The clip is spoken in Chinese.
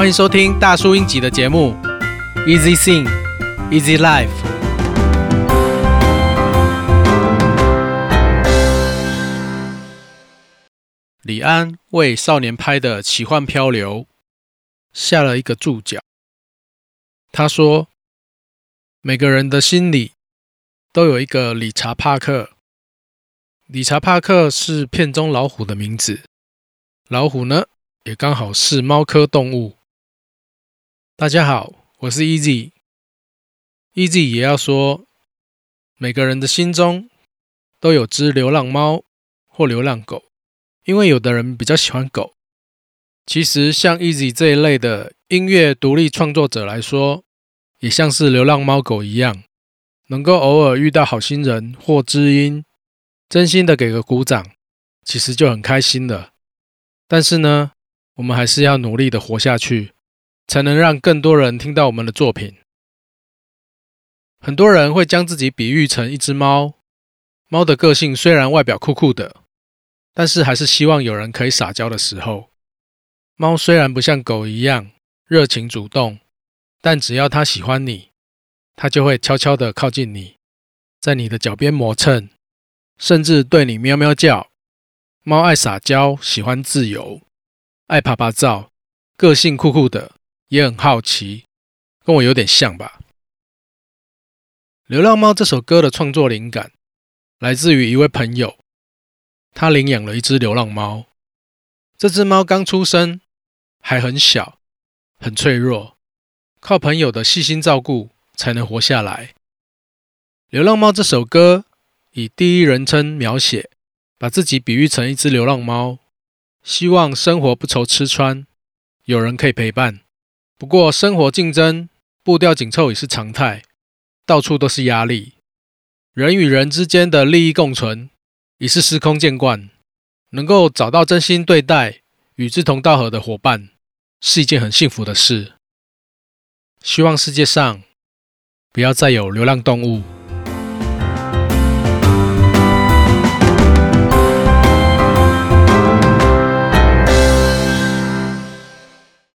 欢迎收听大叔英集的节目，Easy Sing, Easy Life。李安为少年拍的奇幻漂流下了一个注脚。他说：“每个人的心里都有一个理查·帕克。理查·帕克是片中老虎的名字。老虎呢，也刚好是猫科动物。”大家好，我是 Easy。Easy 也要说，每个人的心中都有只流浪猫或流浪狗，因为有的人比较喜欢狗。其实像 Easy 这一类的音乐独立创作者来说，也像是流浪猫狗一样，能够偶尔遇到好心人或知音，真心的给个鼓掌，其实就很开心了。但是呢，我们还是要努力的活下去。才能让更多人听到我们的作品。很多人会将自己比喻成一只猫，猫的个性虽然外表酷酷的，但是还是希望有人可以撒娇的时候。猫虽然不像狗一样热情主动，但只要它喜欢你，它就会悄悄地靠近你，在你的脚边磨蹭，甚至对你喵喵叫。猫爱撒娇，喜欢自由，爱趴趴照，个性酷酷的。也很好奇，跟我有点像吧。《流浪猫》这首歌的创作灵感来自于一位朋友，他领养了一只流浪猫。这只猫刚出生，还很小，很脆弱，靠朋友的细心照顾才能活下来。《流浪猫》这首歌以第一人称描写，把自己比喻成一只流浪猫，希望生活不愁吃穿，有人可以陪伴。不过，生活竞争、步调紧凑也是常态，到处都是压力。人与人之间的利益共存已是司空见惯，能够找到真心对待与志同道合的伙伴，是一件很幸福的事。希望世界上不要再有流浪动物。